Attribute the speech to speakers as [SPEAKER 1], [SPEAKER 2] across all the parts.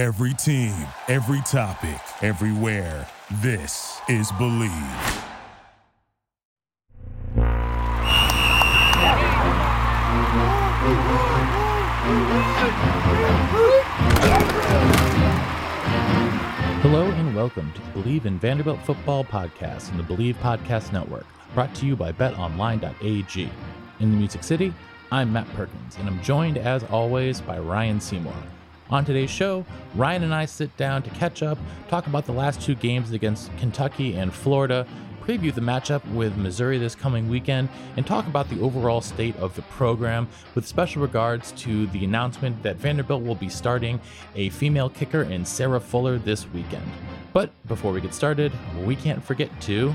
[SPEAKER 1] Every team, every topic, everywhere. This is Believe.
[SPEAKER 2] Hello and welcome to the Believe in Vanderbilt Football podcast and the Believe Podcast Network, brought to you by betonline.ag. In the Music City, I'm Matt Perkins, and I'm joined as always by Ryan Seymour. On today's show, Ryan and I sit down to catch up, talk about the last two games against Kentucky and Florida, preview the matchup with Missouri this coming weekend, and talk about the overall state of the program, with special regards to the announcement that Vanderbilt will be starting a female kicker in Sarah Fuller this weekend. But before we get started, we can't forget to.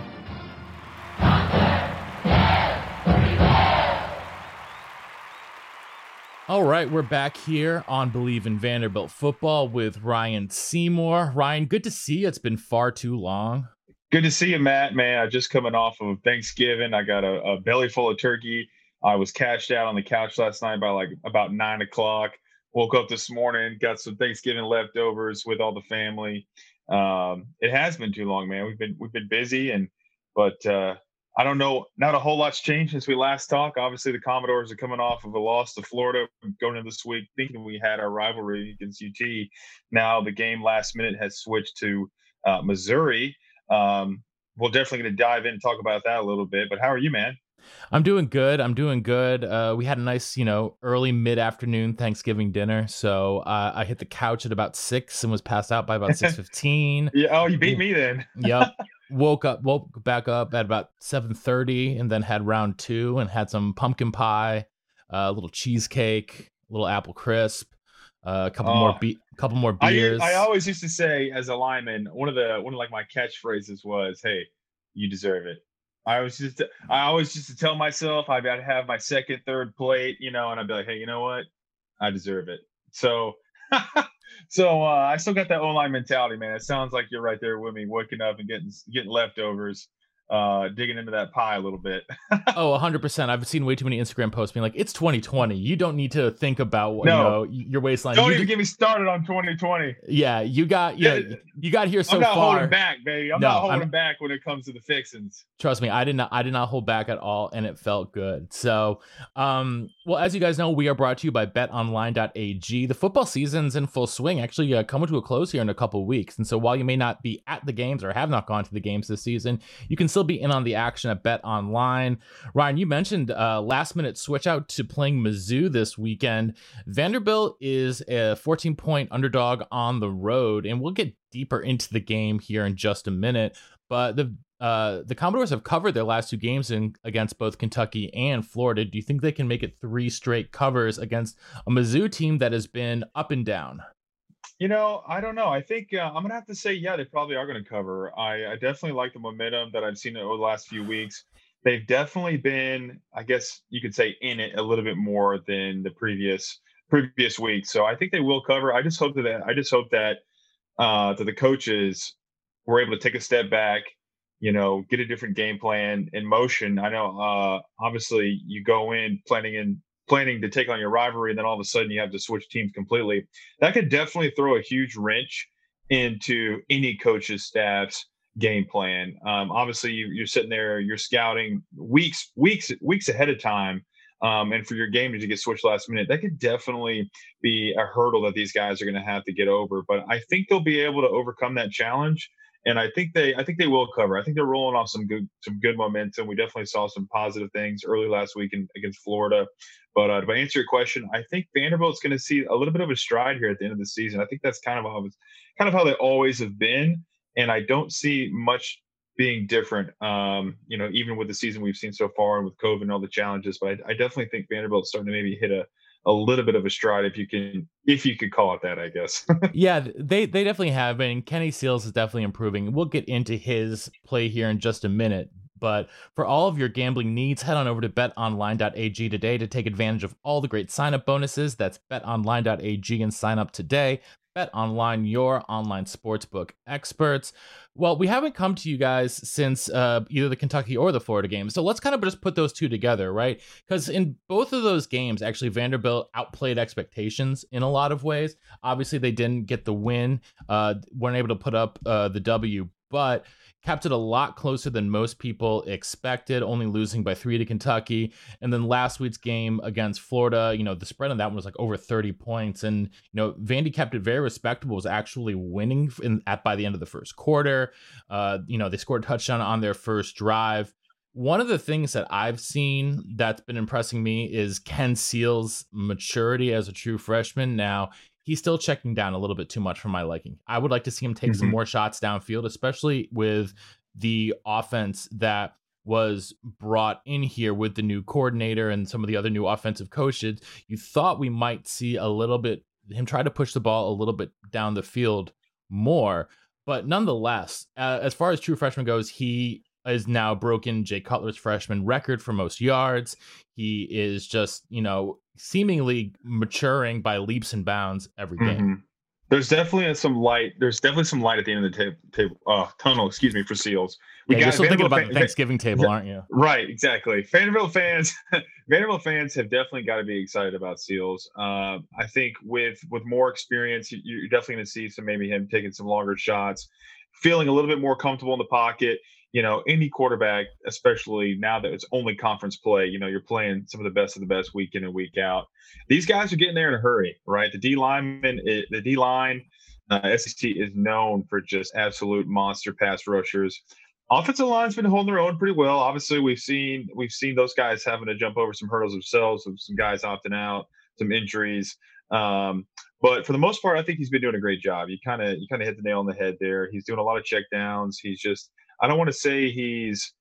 [SPEAKER 2] All right, we're back here on Believe in Vanderbilt football with Ryan Seymour. Ryan, good to see you. It's been far too long.
[SPEAKER 3] Good to see you, Matt. Man, I just coming off of Thanksgiving. I got a, a belly full of turkey. I was cashed out on the couch last night by like about nine o'clock. Woke up this morning, got some Thanksgiving leftovers with all the family. Um, it has been too long, man. We've been we've been busy, and but uh, I don't know. Not a whole lot's changed since we last talked. Obviously, the Commodores are coming off of a loss to Florida going into this week, thinking we had our rivalry against UT. Now the game last minute has switched to uh, Missouri. Um, we're definitely going to dive in and talk about that a little bit. But how are you, man?
[SPEAKER 2] I'm doing good. I'm doing good. Uh, we had a nice, you know, early mid afternoon Thanksgiving dinner. So uh, I hit the couch at about six and was passed out by about six fifteen.
[SPEAKER 3] yeah. Oh, you beat me then.
[SPEAKER 2] yep. Woke up, woke back up at about seven thirty, and then had round two and had some pumpkin pie, uh, a little cheesecake, a little apple crisp, uh, a couple
[SPEAKER 3] Oh.
[SPEAKER 2] more be- couple more beers.
[SPEAKER 3] I, I always used to say, as a lineman, one of the one of like my catchphrases was, "Hey, you deserve it." I was just, I always used to tell myself I'd I'd have my second, third plate, you know, and I'd be like, "Hey, you know what? I deserve it." So, so uh, I still got that O line mentality, man. It sounds like you're right there with me, waking up and getting getting leftovers, uh, digging into that pie a little bit.
[SPEAKER 2] Oh, 100%. I've seen way too many Instagram posts being like, it's 2020. You don't need to think about what,
[SPEAKER 3] No.
[SPEAKER 2] you know, your waistline.
[SPEAKER 3] Don't
[SPEAKER 2] You
[SPEAKER 3] even get me started on 2020.
[SPEAKER 2] yeah, you got yeah,
[SPEAKER 3] Yeah,
[SPEAKER 2] you got here so
[SPEAKER 3] I'm not
[SPEAKER 2] far.
[SPEAKER 3] holding back, baby. I'm
[SPEAKER 2] No,
[SPEAKER 3] not holding
[SPEAKER 2] I'm-
[SPEAKER 3] back when it comes to the fixings.
[SPEAKER 2] Trust me, I did not I did not hold back at all and it felt good. So, um well, as you guys know, we are brought to you by betonline.ag. The football season's in full swing, actually uh, coming to a close here in a couple weeks. And so while you may not be at the games or have not gone to the games this season, you can still be in on the action at Bet Online. Ryan, you mentioned uh, last minute switch out to playing Mizzou this weekend. Vanderbilt is a 14 point underdog on the road, and we'll get deeper into the game here in just a minute. But the uh, the Commodores have covered their last two games in, against both Kentucky and Florida. Do you think they can make it three straight covers against a Mizzou team that has been up and down?
[SPEAKER 3] You know, I don't know. I think uh, I'm gonna have to say, yeah, they probably are gonna cover. I, I definitely like the momentum that I've seen over the last few weeks. They've definitely been, I guess you could say, in it a little bit more than the previous previous week. So I think they will cover. I just hope that I just hope that uh, that the coaches were able to take a step back, you know, get a different game plan in motion. I know, uh, obviously, you go in planning in planning to take on your rivalry, and then all of a sudden you have to switch teams completely. That could definitely throw a huge wrench into any coach's staff's game plan. Um, obviously, you, you're sitting there, you're scouting weeks, weeks, weeks ahead of time. Um, and for your game to get switched last minute, that could definitely be a hurdle that these guys are going to have to get over. But I think they'll be able to overcome that challenge, and I think they, I think they will cover. I think they're rolling off some good, some good momentum. We definitely saw some positive things early last week in, against Florida. But uh, to answer your question, I think Vanderbilt's going to see a little bit of a stride here at the end of the season. I think that's kind of how kind of how they always have been, and I don't see much being different. Um, you know, even with the season we've seen so far and with COVID and all the challenges, but I, I definitely think Vanderbilt's starting to maybe hit a a little bit of a stride, if you can, if you could call it that, I guess.
[SPEAKER 2] yeah, they they definitely have been. Kenny Seals is definitely improving. We'll get into his play here in just a minute. But for all of your gambling needs, head on over to betonline.ag today to take advantage of all the great sign up bonuses. That's betonline.ag and sign up today. Bet Online, your online sportsbook experts. Well, we haven't come to you guys since uh, either the Kentucky or the Florida game. So let's kind of just put those two together, right? Because in both of those games, actually, Vanderbilt outplayed expectations in a lot of ways. Obviously, they didn't get the win, uh, weren't able to put up uh, the W, but kept it a lot closer than most people expected, only losing by three to Kentucky. And then last week's game against Florida, you know, the spread on that one was like over 30 points. And, you know, Vandy kept it very respectable, was actually winning in, at by the end of the first quarter. Uh, you know, they scored a touchdown on their first drive. One of the things that I've seen that's been impressing me is Ken Seal's maturity as a true freshman. Now, he's still checking down a little bit too much for my liking. I would like to see him take mm-hmm. some more shots downfield, especially with the offense that was brought in here with the new coordinator and some of the other new offensive coaches. You thought we might see a little bit him try to push the ball a little bit down the field more. But nonetheless, uh, as far as true freshman goes, he is now broken Jay Cutler's freshman record for most yards. He is just, you know, seemingly maturing by leaps and bounds every game. Mm-hmm.
[SPEAKER 3] There's definitely some light. There's definitely some light at the end of the table, table uh, tunnel. Excuse me for Seals.
[SPEAKER 2] We yeah, got you're still thinking about fan- the Thanksgiving table, aren't you?
[SPEAKER 3] Right, exactly. Vanderbilt fans, Vanderbilt fans have definitely got to be excited about Seals. Uh, I think with with more experience, you're definitely going to see some maybe him taking some longer shots, feeling a little bit more comfortable in the pocket you know, any quarterback, especially now that it's only conference play, you know, you're playing some of the best of the best week in and week out. These guys are getting there in a hurry, right? The D lineman, the D line, uh, SEC is known for just absolute monster pass rushers. Offensive line's been holding their own pretty well. Obviously, we've seen we've seen those guys having to jump over some hurdles themselves, some guys opting out, some injuries. Um, but for the most part, I think he's been doing a great job. You kind of you kind of hit the nail on the head there. He's doing a lot of check downs. He's just I don't want to say he's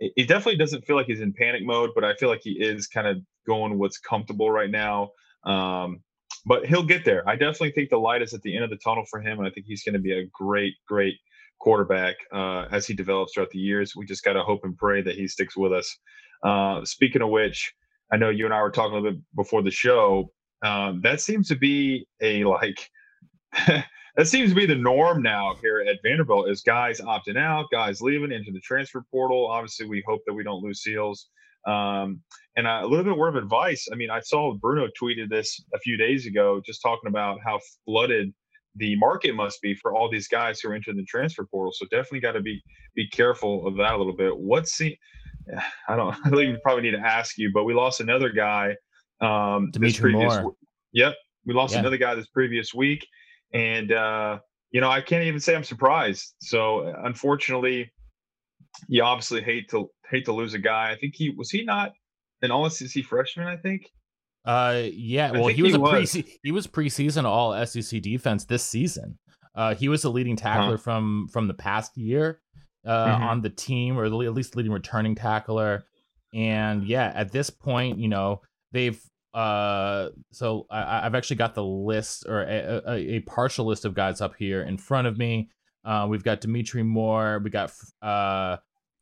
[SPEAKER 3] he definitely doesn't feel like he's in panic mode, but I feel like he is kind of going what's comfortable right now. Um, but he'll get there. I definitely think the light is at the end of the tunnel for him, and I think he's going to be a great, great quarterback uh, as he develops throughout the years. We just got to hope and pray that he sticks with us. Uh, speaking of which, I know you and I were talking a little bit before the show. Um, that seems to be a like that seems to be the norm now here at Vanderbilt is guys opting out, guys leaving into the transfer portal. Obviously, we hope that we don't lose Seals. Um, and a little bit word of advice. I mean, I saw Bruno tweeted this a few days ago, just talking about how flooded the market must be for all these guys who are into the transfer portal. So definitely got to be be careful of that a little bit. What's the I don't I think we probably need to ask you, but we lost another guy um
[SPEAKER 2] Dimitri
[SPEAKER 3] previous,
[SPEAKER 2] Moore.
[SPEAKER 3] Yep. We lost yeah. another guy this previous week and uh, you know I can't even say I'm surprised. So unfortunately, you obviously hate to hate to lose a guy. I think he was he not an All SEC freshman. I think.
[SPEAKER 2] Uh, yeah. Well, he was he a was. pre he was preseason All SEC defense this season. Uh, he was the leading tackler huh. from from the past year uh, mm-hmm. on the team, or at least leading returning tackler. And yeah, at this point, you know they've uh so I, have actually got the list or a, a, a, partial list of guys up here in front of me uh we've got dimitri moore we got uh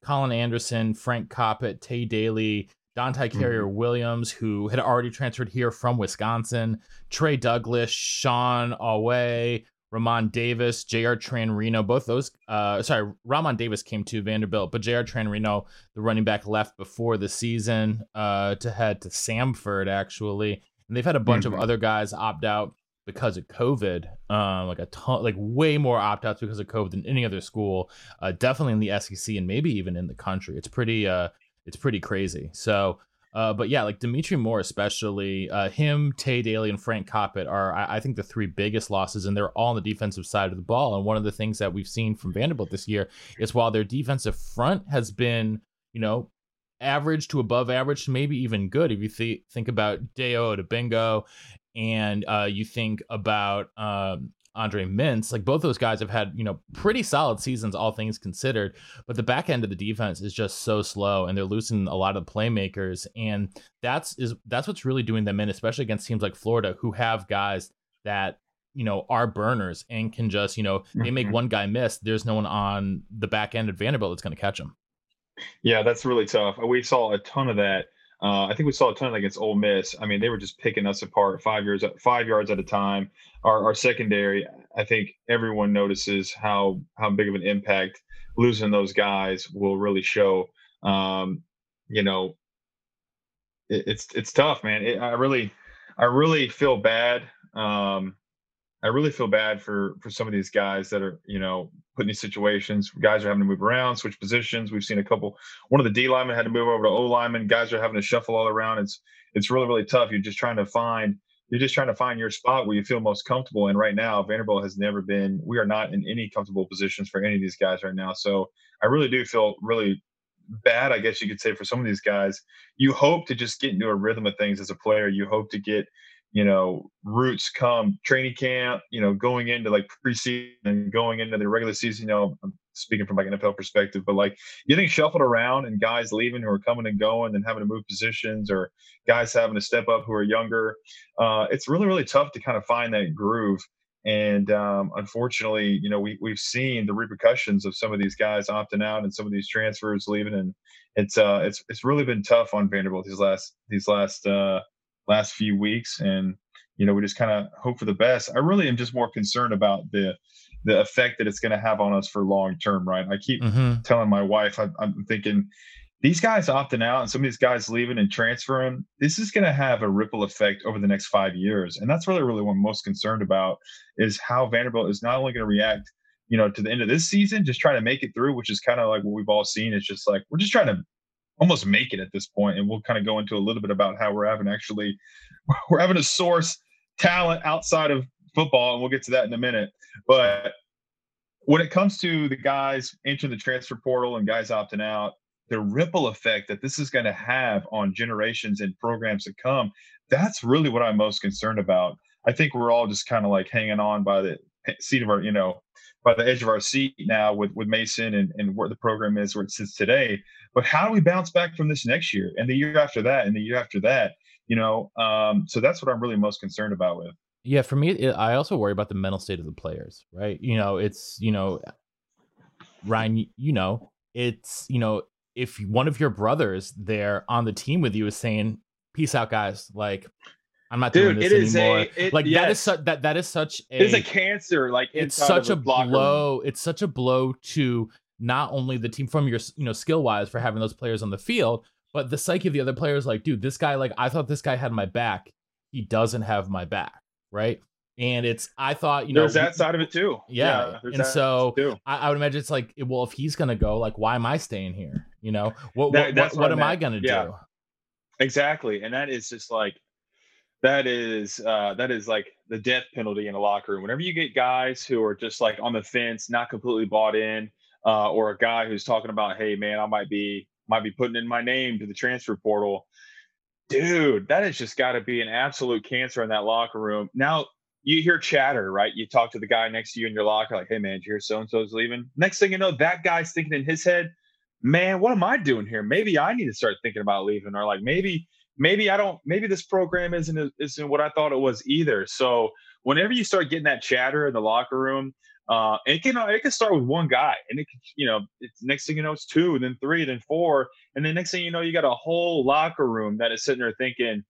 [SPEAKER 2] colin anderson Frank Coppet Tae Daley Dontye Carriere mm-hmm. Williams, who had already transferred here from Wisconsin, Trey Douglas, Sean Awe, Ramon Davis, J.R. Tranrino, both those, uh, sorry, Ramon Davis came to Vanderbilt, but J.R. Tranrino, the running back, left before the season uh, to head to Samford, actually. And they've had a bunch mm-hmm. of other guys opt out because of COVID, um, like a ton, like way more opt outs because of COVID than any other school, uh, definitely in the SEC and maybe even in the country. It's pretty, uh, it's pretty crazy. So, uh, but yeah, like Dimitri Moore, especially uh, him, Tae Daley, and Frank Coppet are, I, I, think, the three biggest losses, and they're all on the defensive side of the ball. And one of the things that we've seen from Vanderbilt this year is while their defensive front has been, you know, average to above average, maybe even good. If you th- think about Dayo Odeyingbo, and uh, you think about um, Andre Mintze, like both those guys have had, you know, pretty solid seasons, all things considered. But the back end of the defense is just so slow and they're losing a lot of playmakers. And that's is that's what's really doing them in, especially against teams like Florida, who have guys that, you know, are burners and can just, you know, they make mm-hmm. one guy miss. There's no one on the back end of Vanderbilt that's going to catch them.
[SPEAKER 3] Yeah, that's really tough. We saw a ton of that Uh, I think we saw a ton against Ole Miss. I mean, they were just picking us apart five years, five yards at a time. Our, our secondary, I think everyone notices how how big of an impact losing those guys will really show. Um, you know, it, it's it's tough, man. It, I really, I really feel bad. Um, I really feel bad for for some of these guys that are, you know, put in these situations. Guys are having to move around, switch positions. We've seen a couple. One of the D linemen had to move over to O lineman. Guys are having to shuffle all around. It's it's really really tough. You're just trying to find you're just trying to find your spot where you feel most comfortable. And right now, Vanderbilt has never been. We are not in any comfortable positions for any of these guys right now. So I really do feel really bad, I guess you could say, for some of these guys. You hope to just get into a rhythm of things as a player. You hope to get you know, roots come training camp, you know, going into like preseason and going into the regular season, you know, I'm speaking from like NFL perspective, but like getting shuffled around and guys leaving who are coming and going and having to move positions or guys having to step up who are younger. Uh, it's really, really tough to kind of find that groove. And um, unfortunately, you know, we, we've seen the repercussions of some of these guys opting out and some of these transfers leaving. And it's, uh, it's, it's really been tough on Vanderbilt these last, these last, uh, last few weeks, and you know we just kind of hope for the best. I really am just more concerned about the the effect that it's going to have on us for long term. Right? I keep mm-hmm. telling my wife, I, I'm thinking these guys opting out and some of these guys leaving and transferring, this is going to have a ripple effect over the next five years. And that's really, really what I'm most concerned about is how Vanderbilt is not only going to react, you know, to the end of this season, just trying to make it through, which is kind of like what we've all seen. It's just like we're just trying to almost make it at this. And we'll kind of go into a little bit about how we're having actually we're having to source talent outside of football, and we'll get to that in a minute. But when it comes to the guys entering the transfer portal and guys opting out, the ripple effect that this is going to have on generations and programs to come, that's really what I'm most concerned about. I think we're all just kind of like hanging on by the seat of our, you know, by the edge of our seat now with with Mason and, and where the program is where it sits today. But how do we bounce back from this next year and the year after that and the year after that? You know, um, so that's what I'm really most concerned about with.
[SPEAKER 2] Yeah, for me, it, I also worry about the mental state of the players. Right? You know, it's you know, Ryan, you know, it's you know, if one of your brothers there on the team with you is saying, "Peace out, guys," like I'm not Dude, doing this anymore. A, it, like yes. that is such that that is such a
[SPEAKER 3] it's a cancer. Like
[SPEAKER 2] it's such a blow. It's such a blow to not only the team from your you know skill wise for having those players on the field, but the psyche of the other players. Like, dude, this guy like I thought this guy had my back. He doesn't have my back, right? And it's I thought you know
[SPEAKER 3] there's that side of it too.
[SPEAKER 2] Yeah, yeah and so I, I, would imagine it's like well if he's gonna go like why am I staying here? You know what that, what, what, what am I gonna yeah. do?
[SPEAKER 3] Exactly, and that is just like that is uh, that is like the death penalty in a locker room. Whenever you get guys who are just like on the fence, not completely bought in, uh, or a guy who's talking about, hey man, I might be might be putting in my name to the transfer portal. Dude, that has just got to be an absolute cancer in that locker room. Now you hear chatter, right? You talk to the guy next to you in your locker, like, hey man, you hear so and so's leaving? Next thing you know, that guy's thinking in his head, man, what am I doing here? Maybe I need to start thinking about leaving, or like maybe maybe I don't maybe this program isn't isn't what I thought it was either. So whenever you start getting that chatter in the locker room, uh, it can it can start with one guy, and it can, you know it's next thing you know it's two, then three, then four, and then next thing you know you got a whole locker room that is sitting there thinking,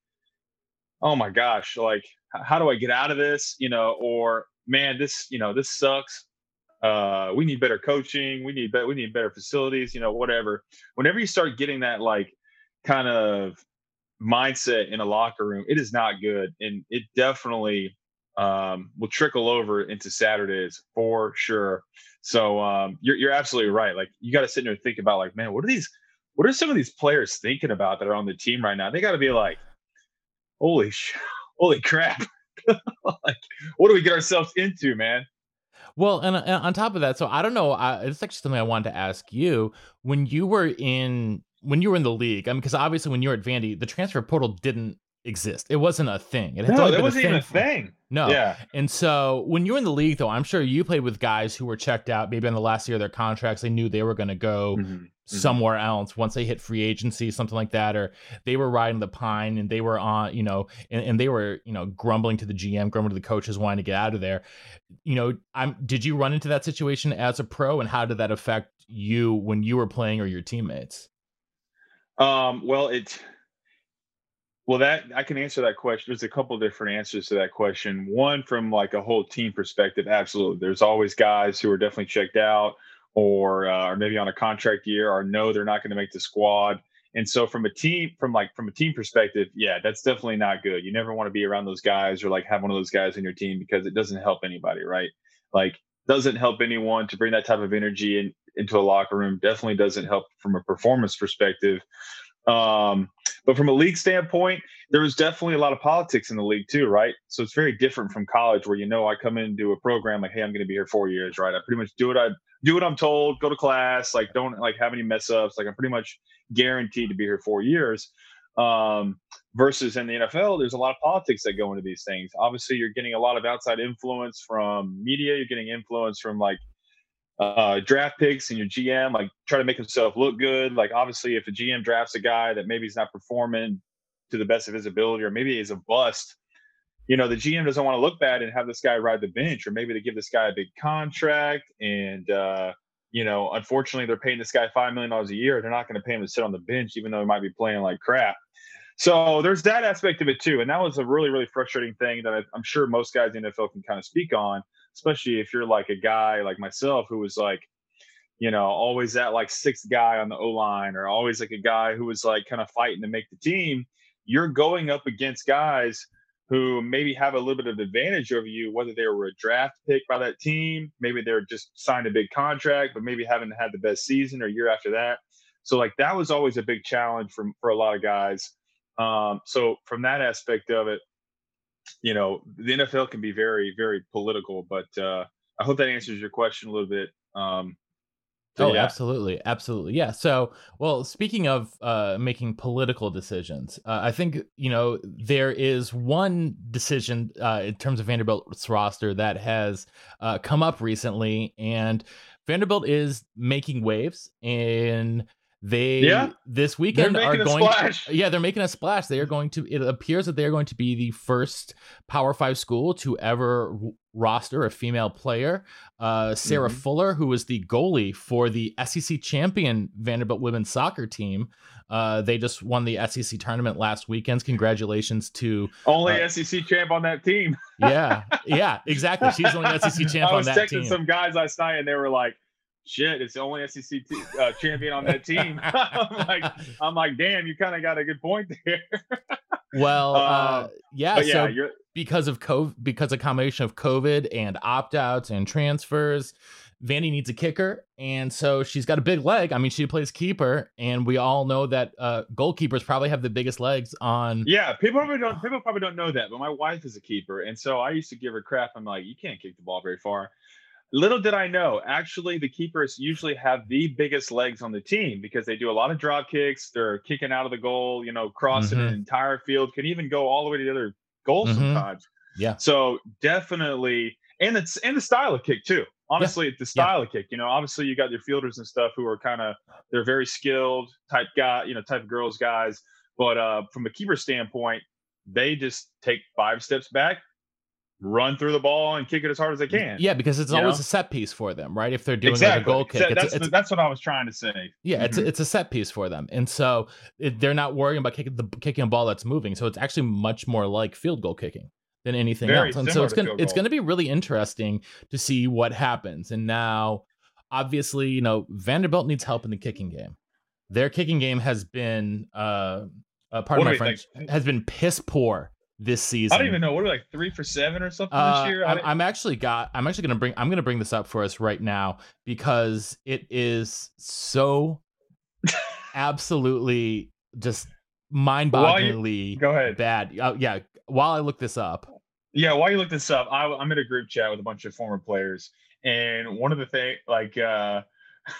[SPEAKER 3] oh my gosh, like how do I get out of this? You know, or man, this you know this sucks. Uh, we need better coaching. We need better. We need better facilities. You know, whatever. Whenever you start getting that like kind of mindset in a locker room, it is not good, and it definitely um, will trickle over into Saturdays for sure. So um, you're you're absolutely right. Like you got to sit there and think about like, man, what are these? What are some of these players thinking about that are on the team right now? They got to be like, holy sh- holy crap! like, what do we get ourselves into, man?
[SPEAKER 2] Well, and, and, on top of that, so I don't know. I, it's actually something I wanted to ask you. When you were in when you were in the league, I mean, because obviously when you were at Vandy, the transfer portal didn't exist. It wasn't a thing. It
[SPEAKER 3] no, that wasn't a even a thing.
[SPEAKER 2] No. Yeah. And so when you were in the league, though, I'm sure you played with guys who were checked out, maybe in the last year of their contracts. They knew they were going to go mm-hmm. mm-hmm. somewhere else once they hit free agency, something like that, or they were riding the pine and they were on, you know, and, and they were, you know, grumbling to the GM, grumbling to the coaches, wanting to get out of there. You know, I'm. Did you run into that situation as a pro, and how did that affect you when you were playing or your teammates?
[SPEAKER 3] Um, well, it's Well, that I can answer that question. There's a couple different answers to that question. One from like a whole team perspective, absolutely. There's always guys who are definitely checked out, or uh, or maybe on a contract year, or no, they're not going to make the squad. And so from a team, from like from a team perspective, yeah, that's definitely not good. You never want to be around those guys or like have one of those guys in your team because it doesn't help anybody, right? Like doesn't help anyone to bring that type of energy in, into a locker room. Definitely doesn't help from a performance perspective. Um, but from a league standpoint, there was definitely a lot of politics in the league too, right? So it's very different from college, where you know I come into a program like, hey, I'm going to be here four years, right? I pretty much do what I do what I'm told, go to class, like don't like have any mess ups, like I'm pretty much guaranteed to be here four years. Um, versus in the NFL, there's a lot of politics that go into these things. Obviously, you're getting a lot of outside influence from media. You're getting influence from like uh, draft picks and your GM, like try to make himself look good. Like obviously, if a GM drafts a guy that maybe he's not performing to the best of his ability, or maybe he's a bust, you know, the GM doesn't want to look bad and have this guy ride the bench, or maybe they give this guy a big contract and uh, you know, unfortunately, they're paying this guy five million dollars a year. They're not going to pay him to sit on the bench, even though he might be playing like crap. So there's that aspect of it too, and that was a really, really frustrating thing that I, I'm sure most guys in the NFL can kind of speak on especially if you're like a guy like myself who was like, you know, always that like sixth guy on the O line or always like a guy who was like kind of fighting to make the team. You're going up against guys who maybe have a little bit of advantage over you, whether they were a draft pick by that team, maybe they're just signed a big contract, but maybe haven't had the best season or year after that. So like that was always a big challenge for for a lot of guys. Um, so from that aspect of it, you know, the NFL can be very, very political, but uh, I hope that answers your question a little bit. Um,
[SPEAKER 2] oh, yeah. absolutely, absolutely, yeah. So, well, speaking of uh, making political decisions, uh, I think you know there is one decision uh, in terms of Vanderbilt's roster that has uh, come up recently, and Vanderbilt is making waves in they yeah. this weekend are going to, yeah they're making a splash. They are going to it appears that they're going to be the first power five school to ever roster a female player. Uh, sarah mm-hmm. fuller who was the goalie for the sec champion vanderbilt women's soccer team uh, they just won the sec tournament last weekend. Congratulations to
[SPEAKER 3] only uh, sec champ on that team.
[SPEAKER 2] Yeah. Yeah exactly. She's the only sec champ on that team.
[SPEAKER 3] I was texting some guys last night and they were like shit, it's the only SEC t- uh, champion on that team. I'm like, I'm like, damn, you kind of got a good point there.
[SPEAKER 2] well, uh, uh, yeah, yeah, so because of COVID, because a combination of COVID and opt outs and transfers, Vandy needs a kicker, and so she's got a big leg. I mean, she plays keeper, and we all know that uh, goalkeepers probably have the biggest legs on.
[SPEAKER 3] Yeah, people probably don't. People probably don't know that, but my wife is a keeper, and so I used to give her crap. I'm like, you can't kick the ball very far. Little did I know, actually, the keepers usually have the biggest legs on the team because they do a lot of drop kicks. They're kicking out of the goal, you know, crossing mm-hmm. an entire field, can even go all the way to the other goal mm-hmm. sometimes.
[SPEAKER 2] Yeah.
[SPEAKER 3] So definitely, and it's and the style of kick too. Honestly, yeah. the style yeah. of kick. You know, obviously you got your fielders and stuff who are kind of they're very skilled type guy, you know, type of girls guys. But uh, from a keeper standpoint, they just take five steps back, run through the ball and kick it as hard as they can.
[SPEAKER 2] Yeah, because it's always know? a set piece for them, right? If they're doing exactly. like a goal kick,
[SPEAKER 3] it's, that's, it's, that's what I was trying to say.
[SPEAKER 2] Yeah, mm-hmm. it's it's a set piece for them, and so it, they're not worrying about kicking the kicking a ball that's moving. So it's actually much more like field goal kicking than anything Very else. And so it's gonna it's gonna be really interesting to see what happens. And now, obviously, you know Vanderbilt needs help in the kicking game. Their kicking game has been uh, uh pardon my French, has been piss poor this season.
[SPEAKER 3] I don't even know. What are like three for seven or something uh, this year?
[SPEAKER 2] I'm, I'm, actually got. I'm actually gonna bring. I'm gonna bring this up for us right now because it is so absolutely just mind-bogglingly
[SPEAKER 3] go ahead.
[SPEAKER 2] bad. Uh, yeah. While I look this up.
[SPEAKER 3] Yeah, while you look this up, I, I'm in a group chat with a bunch of former players, and one of the things, like. uh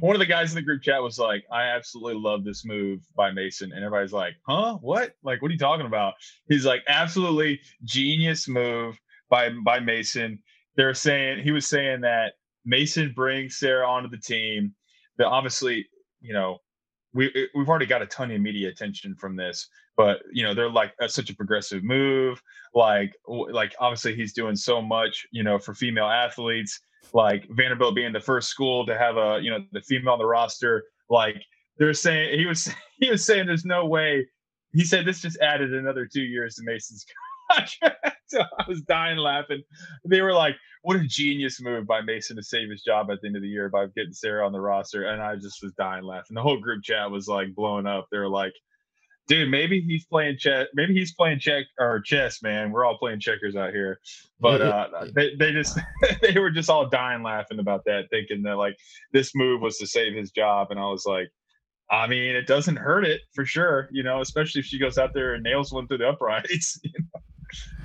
[SPEAKER 3] one of the guys in the group chat was like, I absolutely love this move by Mason. And everybody's like, huh? What? Like, what are you talking about? He's like, absolutely genius move by by Mason. They're saying he was saying that Mason brings Sarah onto the team. That obviously, you know, we we've already got a ton of media attention from this, but you know, they're like such a progressive move. Like, like obviously he's doing so much, you know, for female athletes like Vanderbilt being the first school to have a you know the female on the roster. Like they're saying he was he was saying there's no way he said this just added another two years to Mason's contract. so I was dying laughing. They were like, "What a genius move by Mason to save his job at the end of the year by getting Sarah on the roster." And I just was dying laughing. The whole group chat was like blowing up. They were like, "Dude, maybe he's playing chess. Maybe he's playing check or chess, man. We're all playing checkers out here." But uh, they they just they were just all dying laughing about that, thinking that like this move was to save his job. And I was like. I mean, it doesn't hurt it for sure, you know, especially if she goes out there and nails one through the uprights. You know?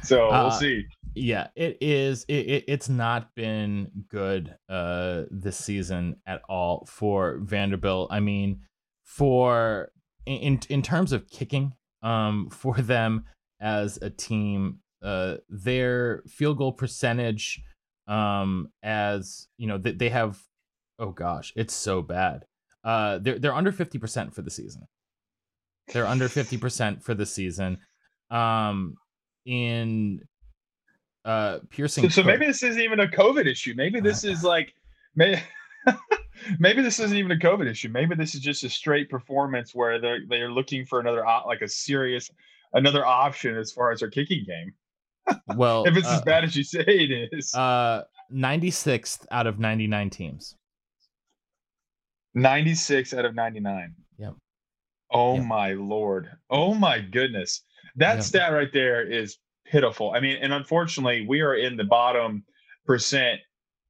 [SPEAKER 3] So we'll
[SPEAKER 2] Uh,
[SPEAKER 3] see.
[SPEAKER 2] Yeah, it is. It, it, it's not been good uh, this season at all for Vanderbilt. I mean, for in in terms of kicking, um, for them as a team, uh, their field goal percentage, um, as you know, they, they have. Oh gosh, it's so bad. Uh, they're they're under fifty percent for the season. They're under fifty percent for the season. Um, in uh piercing
[SPEAKER 3] So, so maybe this isn't even a COVID issue. Maybe this is like, may, maybe this isn't even a COVID issue. Maybe this is just a straight performance where they're they're looking for another like a serious another option as far as their kicking game.
[SPEAKER 2] well
[SPEAKER 3] If it's
[SPEAKER 2] uh,
[SPEAKER 3] as bad as you say it is,
[SPEAKER 2] uh 96th out of 99 teams
[SPEAKER 3] ninety six out of ninety nine.
[SPEAKER 2] Yep.
[SPEAKER 3] Oh
[SPEAKER 2] Yep.
[SPEAKER 3] my lord. Oh my goodness. That
[SPEAKER 2] Yep.
[SPEAKER 3] stat right there is pitiful. I mean, and unfortunately, we are in the bottom percent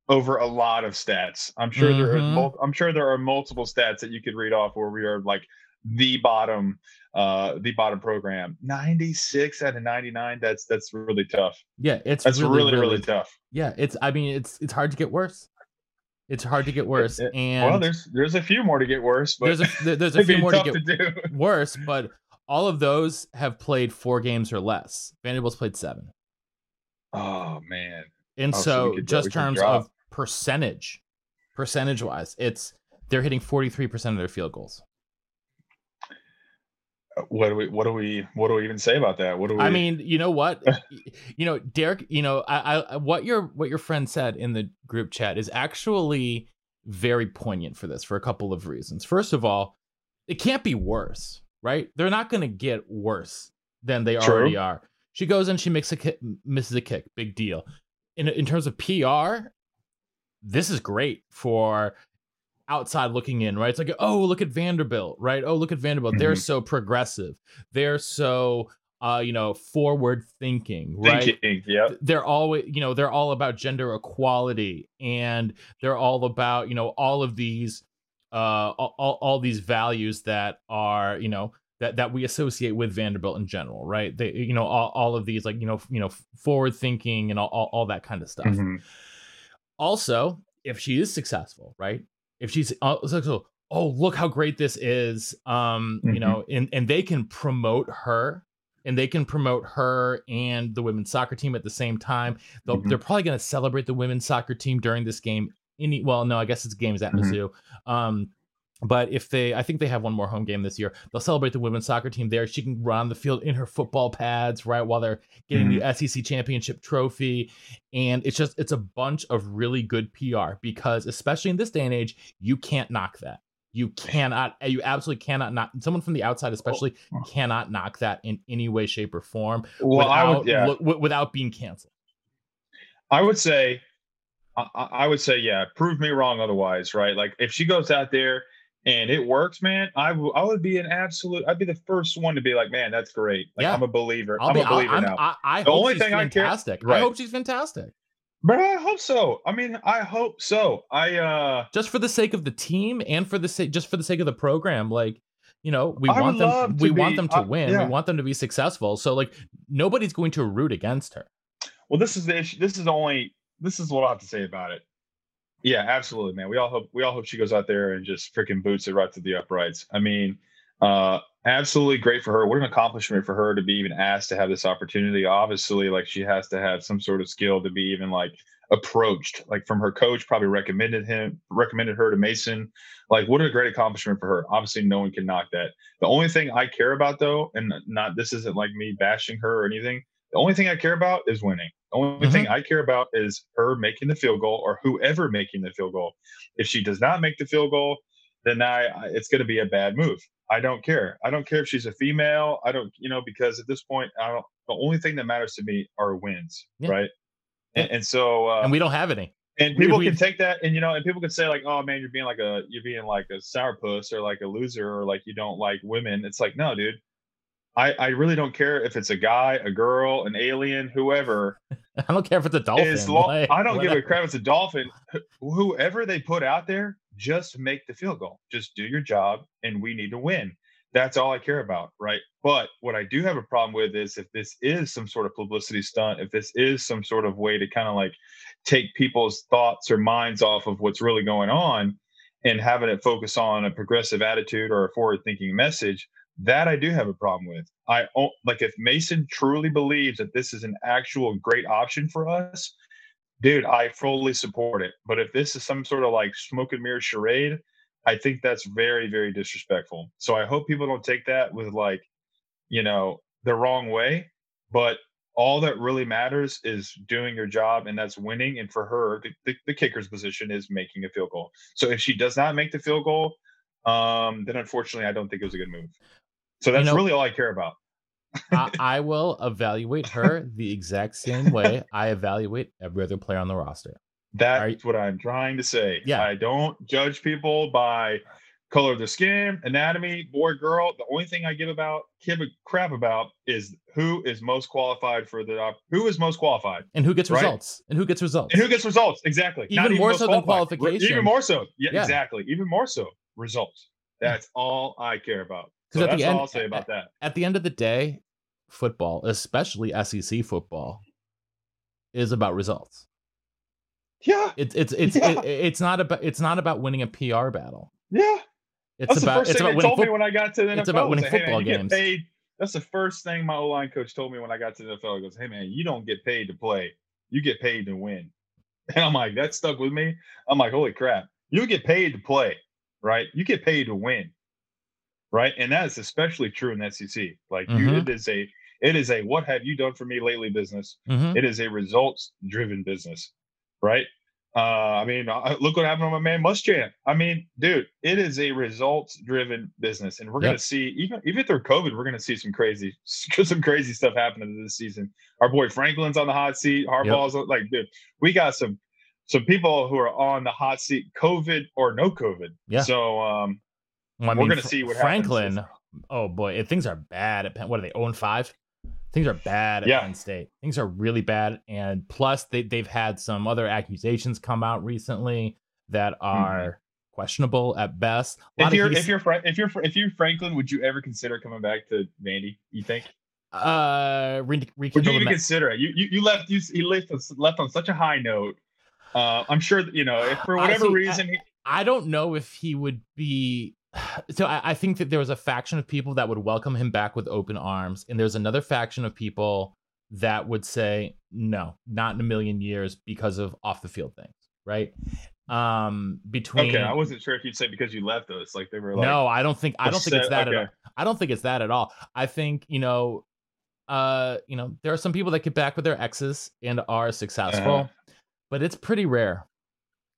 [SPEAKER 3] over a lot of stats. I'm sure there are
[SPEAKER 2] Mhm.
[SPEAKER 3] mul- I'm sure there are multiple stats that you could read off where we are like the bottom uh the bottom program. 96 out of 99 that's that's really tough.
[SPEAKER 2] yeah it's
[SPEAKER 3] That's
[SPEAKER 2] really
[SPEAKER 3] really really,
[SPEAKER 2] really,
[SPEAKER 3] tough.
[SPEAKER 2] yeah it's i mean it's it's hard to get worse it's hard to get worse
[SPEAKER 3] it-
[SPEAKER 2] and
[SPEAKER 3] well, there's there's a few more to get worse, but
[SPEAKER 2] there's a there's a few more to get
[SPEAKER 3] to do.
[SPEAKER 2] worse but all of those have played four games or less vanderbilt's played seven
[SPEAKER 3] Oh man.
[SPEAKER 2] and
[SPEAKER 3] Oh, so
[SPEAKER 2] so just terms of percentage percentage wise it's they're hitting 43% of their field goals uh,
[SPEAKER 3] What do we what do we what do we even say about that? What do we
[SPEAKER 2] I mean, you know what? You know, Derek. You know, I, I what your what your friend said in the group chat is actually very poignant for this for a couple of reasons. First of all, it can't be worse, right? They're not going to get worse than they
[SPEAKER 3] True.
[SPEAKER 2] already are. She goes and she makes a kick, misses a kick, big deal. In in terms of PR, this is great for outside looking in, right? It's like, oh, look at Vanderbilt, right? Oh, look at Vanderbilt. They're
[SPEAKER 3] Mhm.
[SPEAKER 2] so progressive. They're so uh, you know, forward thinking, right?
[SPEAKER 3] thinking? Yep.
[SPEAKER 2] They're always, you know, they're all about gender equality and they're all about, you know, all of these uh all, all, these values that are, you know, that that we associate with Vanderbilt in general, right? They you know, all, all of these like, you know, you know, forward thinking and all, all, all that kind of stuff
[SPEAKER 3] Mhm.
[SPEAKER 2] Also if she is successful right if she's uh, successful oh look how great this is um you
[SPEAKER 3] Mhm.
[SPEAKER 2] know and and they can promote her and they can promote her and the women's soccer team at the same time They'll,
[SPEAKER 3] Mhm.
[SPEAKER 2] they're probably going to celebrate the women's soccer team during this game any well no i guess it's games at
[SPEAKER 3] Mhm.
[SPEAKER 2] mizzou um but if they i think they have one more home game this year they'll celebrate the women's soccer team there she can run on the field in her football pads right while they're getting the mm-hmm. sec championship trophy and it's just it's a bunch of really good pr because especially in this day and age you can't knock that you cannot eh, you absolutely cannot knock someone from the outside oh, especially
[SPEAKER 3] Oh.
[SPEAKER 2] cannot knock that in any way shape or form
[SPEAKER 3] Well,
[SPEAKER 2] without,
[SPEAKER 3] I would yeah.
[SPEAKER 2] wi- without being canceled
[SPEAKER 3] I would say, I I would say, yeah. Prove me wrong otherwise, right? Like if she goes out there and it works, man, I w- I would be an absolute. I'd be the first one to be like, man, that's great. Like
[SPEAKER 2] Yeah.
[SPEAKER 3] I'm a believer. I'm
[SPEAKER 2] be,
[SPEAKER 3] a believer
[SPEAKER 2] I'm,
[SPEAKER 3] now.
[SPEAKER 2] I, I
[SPEAKER 3] The
[SPEAKER 2] hope
[SPEAKER 3] only
[SPEAKER 2] she's
[SPEAKER 3] thing I care-
[SPEAKER 2] fantastic. I hope she's fantastic.
[SPEAKER 3] but I hope so. I mean, I hope so. I uh,
[SPEAKER 2] Just for the sake of the team and for the sake, just for the sake of the program, like you know, we
[SPEAKER 3] I
[SPEAKER 2] want them. We want them to
[SPEAKER 3] uh,
[SPEAKER 2] win.
[SPEAKER 3] yeah.
[SPEAKER 2] We want them to be successful. So like nobody's going to root against her.
[SPEAKER 3] well, this is the issue. This is the only. This is what I have to say about it. Yeah, absolutely, man. We all hope we all hope she goes out there and just freaking boots it right to the uprights. I mean, uh, absolutely great for her. What an accomplishment for her to be even asked to have this opportunity. Obviously, like she has to have some sort of skill to be even like approached, like from her coach, probably recommended him, recommended her to Mason. Like, what a great accomplishment for her. Obviously, no one can knock that. The only thing I care about, though, and not this isn't like me bashing her or anything. The only thing I care about is winning. The only thing I care about is her making the field goal or whoever making the field goal. If she does not make the field goal, then I, I it's going to be a bad move. I don't care. I don't care if she's a female. I don't, you know, because at this point, I don't. The only thing that matters to me are wins,
[SPEAKER 2] Yeah.
[SPEAKER 3] right? And, and so, uh,
[SPEAKER 2] and we don't have any.
[SPEAKER 3] and
[SPEAKER 2] we-
[SPEAKER 3] people
[SPEAKER 2] we-
[SPEAKER 3] can take that, and you know, and people can say like, "Oh man, you're being like a you're being like a sourpuss or like a loser or like you don't like women." It's like, no, dude. I I really don't care if it's a guy, a girl, an alien, whoever.
[SPEAKER 2] I don't care if it's a dolphin.
[SPEAKER 3] As long,
[SPEAKER 2] like,
[SPEAKER 3] I don't give a crap. if It's a dolphin. Wh- Whoever they put out there, just make the field goal. Just do your job, and we need to win. That's all I care about, right? But what I do have a problem with is if this is some sort of publicity stunt, if this is some sort of way to kind of like take people's thoughts or minds off of what's really going on and having it focus on a progressive attitude or a forward thinking message, that I do have a problem with. I like if Mason truly believes that this is an actual great option for us, dude, I fully support it. But if this is some sort of like smoke and mirror charade, I think that's very, very disrespectful. So I hope people don't take that with like, you know, the wrong way. But all that really matters is doing your job, and that's winning. And for her, the, the, the kicker's position is making a field goal. So if she does not make the field goal, um, then unfortunately, I don't think it was a good move. So that's
[SPEAKER 2] know-
[SPEAKER 3] really all I care about.
[SPEAKER 2] I, I will evaluate her the exact same way I evaluate every other player on the roster.
[SPEAKER 3] That's
[SPEAKER 2] you-
[SPEAKER 3] what I'm trying to say.
[SPEAKER 2] Yeah.
[SPEAKER 3] I don't judge people by color of their skin, anatomy, boy, girl. The only thing I give about give a crap about is who is most qualified for the who is most qualified
[SPEAKER 2] And who gets
[SPEAKER 3] Right.
[SPEAKER 2] results? And who gets results?
[SPEAKER 3] and who gets results. Exactly.
[SPEAKER 2] Even more
[SPEAKER 3] most
[SPEAKER 2] so than qualification.
[SPEAKER 3] Even more so. Yeah,
[SPEAKER 2] Yeah.
[SPEAKER 3] exactly. Even more so. Results. That's all I care about. So
[SPEAKER 2] at the
[SPEAKER 3] that's
[SPEAKER 2] end-
[SPEAKER 3] all I'll say about that.
[SPEAKER 2] At the end of the day, football, especially SEC football, is about results.
[SPEAKER 3] Yeah.
[SPEAKER 2] It's it's it's
[SPEAKER 3] Yeah.
[SPEAKER 2] it- it's not about it's not about winning a PR battle.
[SPEAKER 3] Yeah.
[SPEAKER 2] It's
[SPEAKER 3] That's the
[SPEAKER 2] about
[SPEAKER 3] first
[SPEAKER 2] it's
[SPEAKER 3] thing
[SPEAKER 2] about
[SPEAKER 3] they told me
[SPEAKER 2] football.
[SPEAKER 3] when I got to the NFL.
[SPEAKER 2] it's about winning
[SPEAKER 3] was, "Hey, man,
[SPEAKER 2] football games."
[SPEAKER 3] paid. That's the first thing my O line coach told me when I got to the NFL. He goes, "Hey man, you don't get paid to play. You get paid to win." And I'm like, that stuck with me. I'm like, holy crap! You get paid to play, right? You get paid to win, right? And that is especially true in the SEC. Like, you,
[SPEAKER 2] Mhm.
[SPEAKER 3] it is a it is a what have you done for me lately business.
[SPEAKER 2] Mhm.
[SPEAKER 3] It is a results driven business, right? Uh, I mean, look what happened to my man Muschamp. I mean, dude, it is a results driven business, and we're
[SPEAKER 2] Yep.
[SPEAKER 3] gonna see even even through COVID, we're gonna see some crazy some crazy stuff happening this season. Our boy Franklin's on the hot seat. Harbaugh's on- like, dude, we got some some people who are on the hot seat, COVID or no COVID.
[SPEAKER 2] Yeah.
[SPEAKER 3] So, um,
[SPEAKER 2] Well, I
[SPEAKER 3] we're
[SPEAKER 2] mean,
[SPEAKER 3] gonna
[SPEAKER 2] Fr-
[SPEAKER 3] see what happens
[SPEAKER 2] Franklin.
[SPEAKER 3] this-
[SPEAKER 2] Oh boy, if things are bad at Penn, what are they? 0 and five. Things are bad at
[SPEAKER 3] Yeah.
[SPEAKER 2] Penn State. Things are really bad, and plus they they've had some other accusations come out recently that are questionable at best. Lot
[SPEAKER 3] Mm-hmm. if you're if you're if you're if you're Franklin, would you ever consider coming back to Vandy? You think?
[SPEAKER 2] uh re-
[SPEAKER 3] Would you even consider it? You you, you left you you left us- left on such a high note. Uh, I'm sure that you know if for
[SPEAKER 2] I
[SPEAKER 3] whatever
[SPEAKER 2] I-
[SPEAKER 3] reason. he,
[SPEAKER 2] I don't know if he would be. So I, I think that there was a faction of people that would welcome him back with open arms, and there's another faction of people that would say no, not in a million years because of off the field things, right? Um, between
[SPEAKER 3] okay, I wasn't sure if you'd say because you left us, like they were like,
[SPEAKER 2] no, I don't think I don't think it's that at all. I don't think it's that at all. I think you know, uh, you know, there are some people that get back with their exes and are successful,
[SPEAKER 3] Uh-huh.
[SPEAKER 2] but it's pretty rare.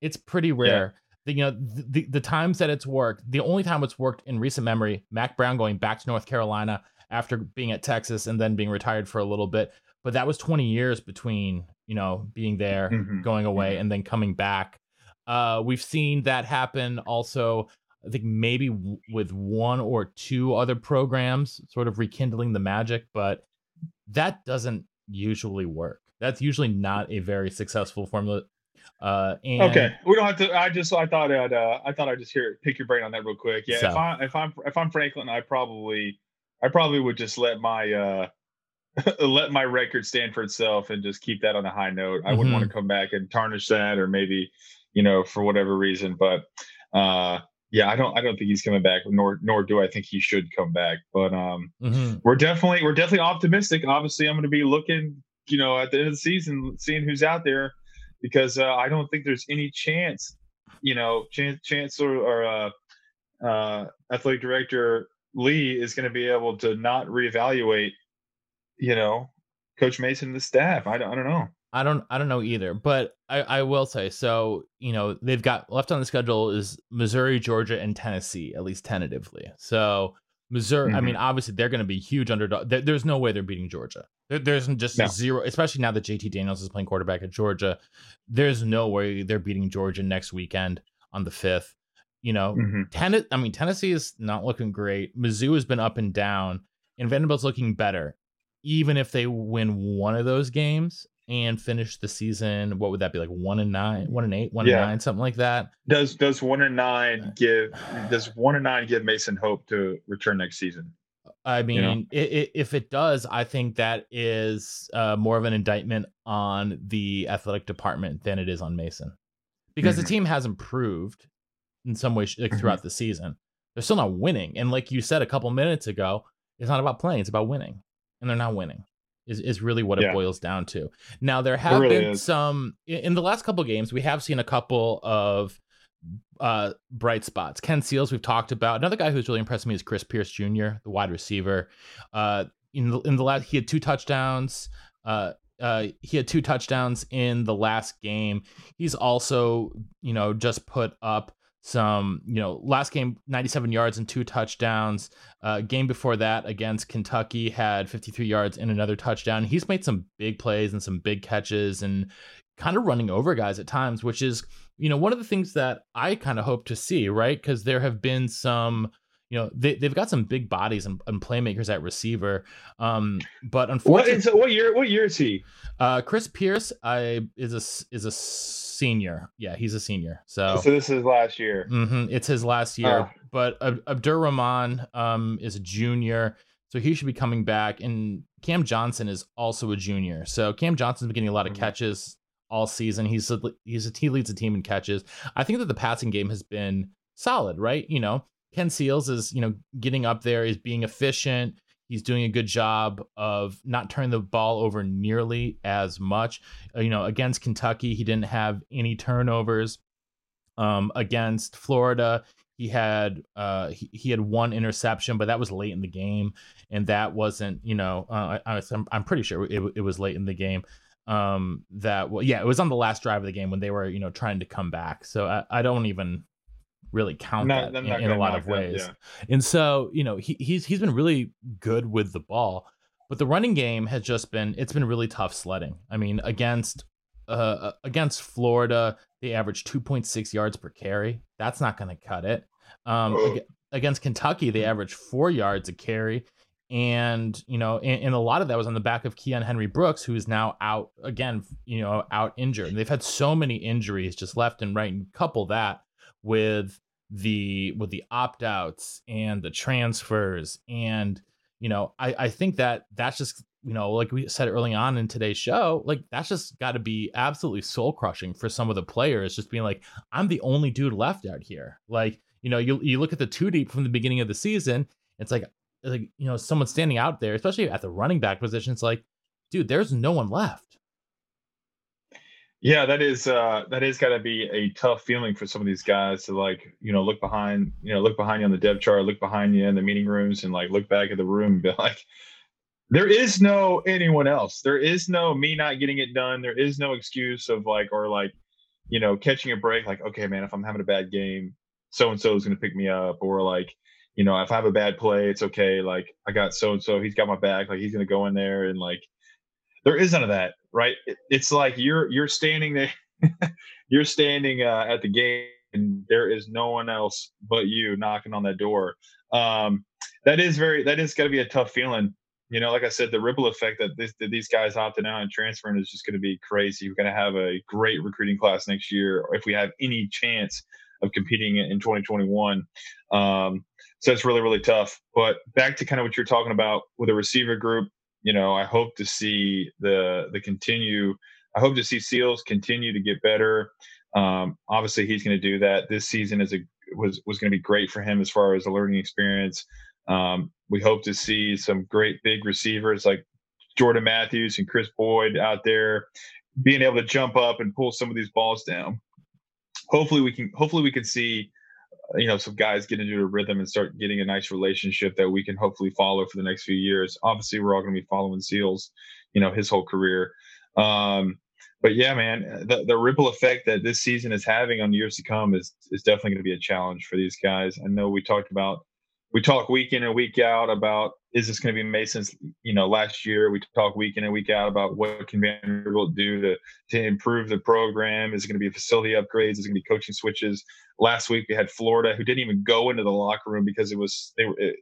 [SPEAKER 2] It's pretty rare. The, you know, the, the times that it's worked, the only time it's worked in recent memory, Mack Brown going back to North Carolina after being at Texas and then being retired for a little bit, but that was 20 years between you know being there
[SPEAKER 3] Mhm.
[SPEAKER 2] going away and then coming back. Uh, we've seen that happen also. I think maybe w- with one or two other programs, sort of rekindling the magic, but that doesn't usually work. That's usually not a very successful formula. Uh, and
[SPEAKER 3] Okay, we don't have to. I just I thought I'd uh, I thought I'd just hear pick your brain on that real quick. Yeah, if
[SPEAKER 2] So.
[SPEAKER 3] I if I'm if I'm Franklin, I probably I probably would just let my uh let my record stand for itself and just keep that on a high note. I wouldn't want
[SPEAKER 2] Mm-hmm.
[SPEAKER 3] to come back and tarnish that or maybe you know for whatever reason. But uh yeah, I don't I don't think he's coming back. Nor nor do I think he should come back. But um
[SPEAKER 2] Mhm.
[SPEAKER 3] we're definitely we're definitely optimistic. Obviously, I'm going to be looking, you know, at the end of the season, seeing who's out there, because uh, I don't think there's any chance, you know, chance chancellor or uh, uh, athletic director Lee is going to be able to not reevaluate, you know, Coach Mason and the staff. I don't, I don't know.
[SPEAKER 2] I don't I don't know either, but I, I will say so. You know they've got left on the schedule is Missouri, Georgia, and Tennessee at least tentatively. So Missouri, mm-hmm. I mean, mm-hmm. obviously they're going to be huge underdog. There, there's no way they're beating Georgia. There, there's just no. zero, especially now that JT Daniels is playing quarterback at Georgia. There's no way they're beating Georgia next weekend on the fifth. You know, mm-hmm. ten, I mean, Tennessee is not looking great. Mizzou has been up and down, and Vanderbilt's looking better. Even if they win one of those games, and finish the season, what would that be like? One and nine, one and eight, one yeah. and nine, something like that.
[SPEAKER 3] Does does one and nine uh, give does one and nine give Mason hope to return next season?
[SPEAKER 2] I mean, you know? it, it, if it does, I think that is uh, more of an indictment on the athletic department than it is on Mason, because mm-hmm. the team has improved in some way like, mm-hmm. throughout the season. They're still not winning, and like you said a couple minutes ago, it's not about playing; it's about winning, and they're not winning is, is really what yeah. it boils down to. Now there have really been is. some in the last couple games we have seen a couple of uh, bright spots. Ken Seals we've talked about. Another guy who's really impressed me is Chris Pierce Jr., the wide receiver. Uh, in the in the last he had two touchdowns. Uh, uh, he had two touchdowns in the last game. He's also, you know, just put up some, you know, last game 97 yards and two touchdowns. Uh, game before that against Kentucky had 53 yards and another touchdown. He's made some big plays and some big catches and kind of running over guys at times, which is, you know, one of the things that I kind of hope to see, right? Because there have been some you know they, they've got some big bodies and, and playmakers at receiver um but unfortunately
[SPEAKER 3] what, is, what year what year is he
[SPEAKER 2] uh chris pierce i is a is a senior. Yeah he's a senior so
[SPEAKER 3] so this is last year.
[SPEAKER 2] Mm-hmm, it's his last year. Oh. but Ab- abdur rahman um is a junior so he should be coming back and cam johnson is also a junior. So cam johnson's been getting a lot of mm-hmm. catches all season. He's a, he's a he leads the team in catches. I think that the passing game has been solid right? You know Ken Seals is, you know, getting up there, is being efficient. He's doing a good job of not turning the ball over nearly as much. Uh, you know, against Kentucky, he didn't have any turnovers. Um, against Florida, he had uh, he, he had one interception, but that was late in the game, and that wasn't, you know, uh, I, I'm, I'm pretty sure it, it was late in the game. Um, that well, yeah, it was on the last drive of the game when they were, you know, trying to come back. So I, I don't even really count not, that in, in, a lot of ways. Yeah. And so, you know, he, he's he's been really good with the ball, but the running game has just been it's been really tough sledding. I mean, against uh, uh against Florida, they averaged 2.6 yards per carry. That's not going to cut it. Um, against Kentucky, they averaged four yards a carry. And, you know, and, and, a lot of that was on the back of Keyon Henry-Brooks, who is now out again, you know, out injured. And they've had so many injuries just left and right. And couple that with the with the opt-outs and the transfers and you know i i think that that's just you know like we said early on in today's show like that's just got to be absolutely soul crushing for some of the players just being like i'm the only dude left out here. Like you know you, you look at the two deep from the beginning of the season it's like like you know someone standing out there especially at the running back position it's like dude there's no one left
[SPEAKER 3] yeah, that is uh that is got to be a tough feeling for some of these guys to like you know look behind you know look behind you on the depth chart, look behind you in the meeting rooms, and like look back at the room and be like, there is no anyone else. There is no me not getting it done. There is no excuse of like or like you know catching a break. Like okay, man, if I'm having a bad game, so and so is going to pick me up, or like you know if I have a bad play, it's okay. Like I got so and so, he's got my back. Like he's going to go in there and like there is none of that, right? it's like you're you're standing there, you're standing uh, at the gate, and there is no one else but you knocking on that door. Um, that is very that is going to be a tough feeling. You know, like I said, the ripple effect that, this, that these guys opting out and transferring is just going to be crazy. We're going to have a great recruiting class next year, if we have any chance of competing in 2021. Um, so it's really, really tough. But back to kind of what you're talking about with a receiver group, you know, I hope to see the the continue. I hope to see Seals continue to get better. Um, obviously, he's going to do that. This season is a was was going to be great for him as far as a learning experience. Um, we hope to see some great big receivers like Jordan Matthews and Chris Boyd out there being able to jump up and pull some of these balls down. Hopefully, we can. Hopefully, we can see you know some guys get into a rhythm and start getting a nice relationship that we can hopefully follow for the next few years obviously we're all going to be following seals you know his whole career um but yeah, man, the, the ripple effect that this season is having on years to come is is definitely going to be a challenge for these guys. I know we talked about we talk week in and week out about is this going to be Mason's? You know, last year we talk week in and week out about what can Vanderbilt do to to improve the program. Is it going to be facility upgrades? Is it going to be coaching switches? Last week we had Florida, who didn't even go into the locker room because it was they were. It,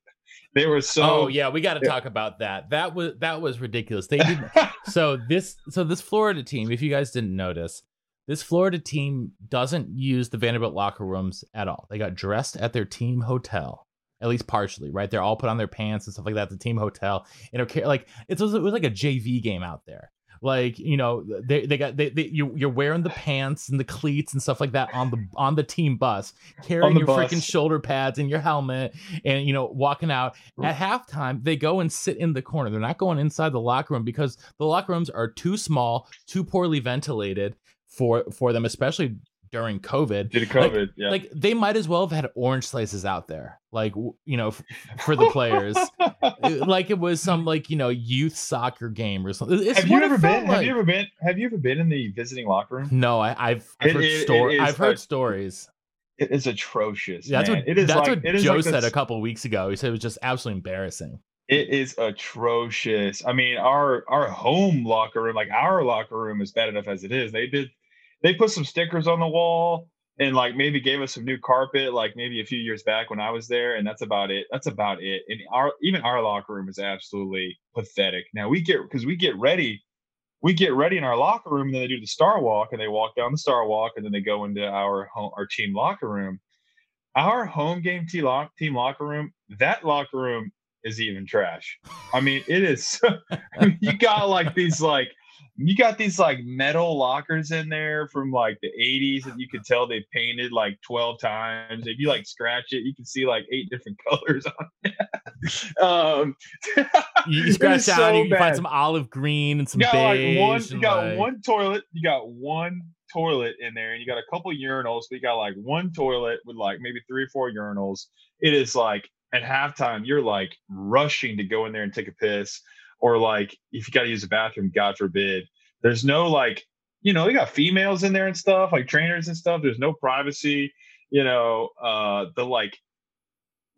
[SPEAKER 3] they were so.
[SPEAKER 2] Oh yeah, we got to yeah. talk about that. That was that was ridiculous. They didn't. so this so this Florida team, if you guys didn't notice, this Florida team doesn't use the Vanderbilt locker rooms at all. They got dressed at their team hotel at least partially, right? They're all put on their pants and stuff like that. The team hotel, you know, like it was, it was like a JV game out there. Like you know, they, they got they, they you you're wearing the pants and the cleats and stuff like that on the on the team bus, carrying your bus. freaking shoulder pads and your helmet, and you know walking out at halftime. They go and sit in the corner. They're not going inside the locker room because the locker rooms are too small, too poorly ventilated for for them, especially during COVID.
[SPEAKER 3] Did COVID,
[SPEAKER 2] like,
[SPEAKER 3] yeah.
[SPEAKER 2] Like they might as well have had orange slices out there, like you know, f- for the players. like it was some like you know youth soccer game or something. It's
[SPEAKER 3] have you ever been? Like. Have you ever been? Have you ever been in the visiting locker room?
[SPEAKER 2] No, I, have I've, heard stories. I've heard stories.
[SPEAKER 3] It is atrocious.
[SPEAKER 2] That's
[SPEAKER 3] man.
[SPEAKER 2] what
[SPEAKER 3] it is
[SPEAKER 2] that's
[SPEAKER 3] like,
[SPEAKER 2] what Joe like said a couple weeks ago. He said it was just absolutely embarrassing.
[SPEAKER 3] It is atrocious. I mean, our our home locker room, like our locker room, is bad enough as it is. They did they put some stickers on the wall and like maybe gave us some new carpet like maybe a few years back when I was there and that's about it. That's about it. And our even our locker room is absolutely pathetic. Now we get because we get ready we get ready in our locker room and then they do the star walk and they walk down the star walk and then they go into our home, our team locker room. Our home game team, lock, team locker room, that locker room is even trash. I mean, it is you got like these like you got these like metal lockers in there from like the 80s and you could tell they painted like 12 times. If you like scratch it you can see like eight different colors on it. Um
[SPEAKER 2] you scratch so you can find some olive green and some you got beige
[SPEAKER 3] like one you got
[SPEAKER 2] like...
[SPEAKER 3] one toilet you got one toilet in there and you got a couple urinals but you got like one toilet with like maybe three or four urinals. It is like at halftime you're like rushing to go in there and take a piss or like if you got to use a bathroom, God forbid. There's no like, you know, they got females in there and stuff, like trainers and stuff. There's no privacy. You know, uh, the like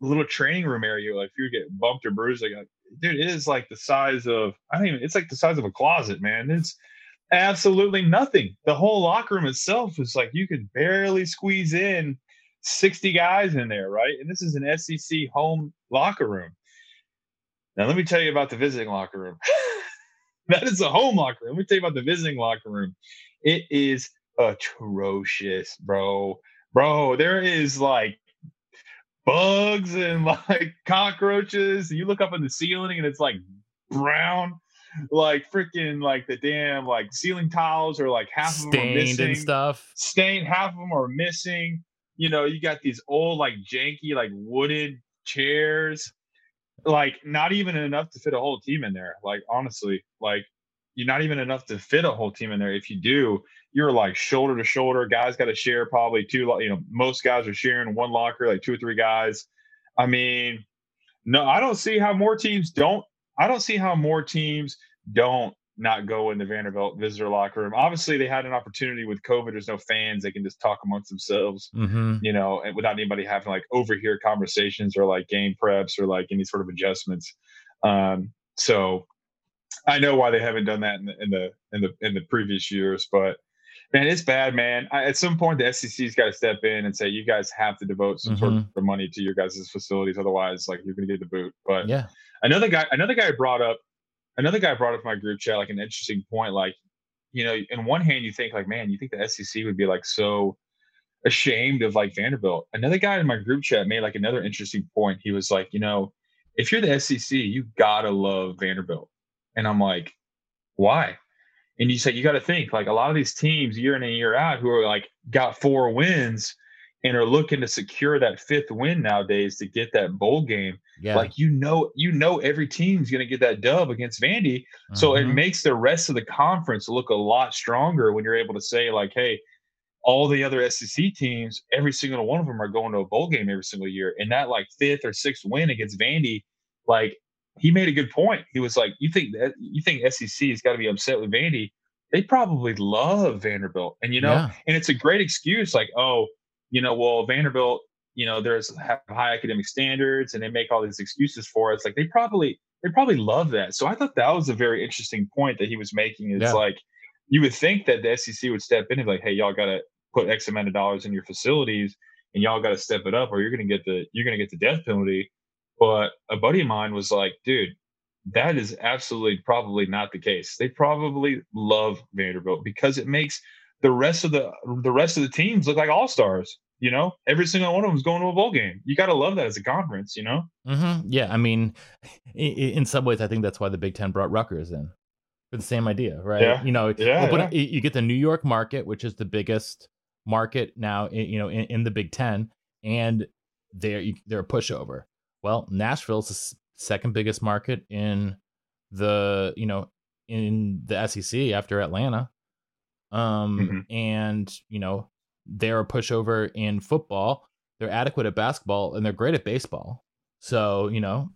[SPEAKER 3] little training room area, like if you get bumped or bruised, like, dude, it is like the size of I don't even. It's like the size of a closet, man. It's absolutely nothing. The whole locker room itself is like you could barely squeeze in 60 guys in there, right? And this is an SEC home locker room. Now, let me tell you about the visiting locker room. that is a home locker room. Let me tell you about the visiting locker room. It is atrocious, bro. Bro, there is like bugs and like cockroaches. You look up in the ceiling and it's like brown, like freaking like the damn like ceiling tiles are like half
[SPEAKER 2] Stained
[SPEAKER 3] of them are missing
[SPEAKER 2] and stuff.
[SPEAKER 3] Stained, half of them are missing. You know, you got these old like janky like wooden chairs like not even enough to fit a whole team in there. Like honestly, like you're not even enough to fit a whole team in there. If you do, you're like shoulder to shoulder. Guys got to share probably two. You know, most guys are sharing one locker, like two or three guys. I mean, no, I don't see how more teams don't. I don't see how more teams don't not go in the Vanderbilt visitor locker room. Obviously, they had an opportunity with COVID. There's no fans; they can just talk amongst themselves,
[SPEAKER 2] mm-hmm.
[SPEAKER 3] you know, and without anybody having like overhear conversations or like game preps or like any sort of adjustments. Um, so, I know why they haven't done that in the in the in the, in the previous years, but man, it's bad, man. I, at some point, the SEC's got to step in and say, you guys have to devote some mm-hmm. sort of money to your guys' facilities, otherwise, like you're going to get the boot. But
[SPEAKER 2] yeah,
[SPEAKER 3] another guy, another guy brought up another guy brought up my group chat like an interesting point. Like, you know, in one hand, you think like, man, you think the SEC would be like so ashamed of like Vanderbilt. Another guy in my group chat made like another interesting point. He was like, you know, if you're the SEC, you gotta love Vanderbilt. And I'm like, why? And you say you got to think like a lot of these teams year in and year out who are like got four wins and are looking to secure that fifth win nowadays to get that bowl game. Yeah. Like you know, you know every team's gonna get that dub against Vandy. Mm-hmm. So it mm-hmm. makes the rest of the conference look a lot stronger when you're able to say, like, hey, all the other SEC teams, every single one of them are going to a bowl game every single year. And that like fifth or sixth win against Vandy, like he made a good point. He was like, You think that you think SEC has got to be upset with Vandy they probably love Vanderbilt. And you know,
[SPEAKER 2] Yeah.
[SPEAKER 3] and it's a great excuse, like, oh, you know, well, Vanderbilt, you know, there's have high academic standards, and they make all these excuses for us. Like they probably they probably love that. So I thought that was a very interesting point that he was making. It's
[SPEAKER 2] Yeah.
[SPEAKER 3] like you would think that the SEC would step in and be like, hey, y'all got to put X amount of dollars in your facilities, and y'all got to step it up, or you're gonna get the you're gonna get the death penalty. But a buddy of mine was like, dude, that is absolutely probably not the case. They probably love Vanderbilt because it makes the rest of the the rest of the teams look like all stars. You know, every single one of them is going to a bowl game. You got to love that as a conference. You know,
[SPEAKER 2] hmm Yeah, I mean, in, in some ways, I think that's why the Big Ten brought Rutgers in for the same idea, right?
[SPEAKER 3] Yeah.
[SPEAKER 2] You know,
[SPEAKER 3] Yeah,
[SPEAKER 2] well, but you you get the New York market, which is the biggest market now, you know, in, in the Big Ten, and they're they're a pushover. Well, Nashville's the second biggest market in the you know in the SEC after Atlanta, um,
[SPEAKER 3] Mhm.
[SPEAKER 2] and you know they're a pushover in football. They're adequate at basketball and they're great at baseball. So you know,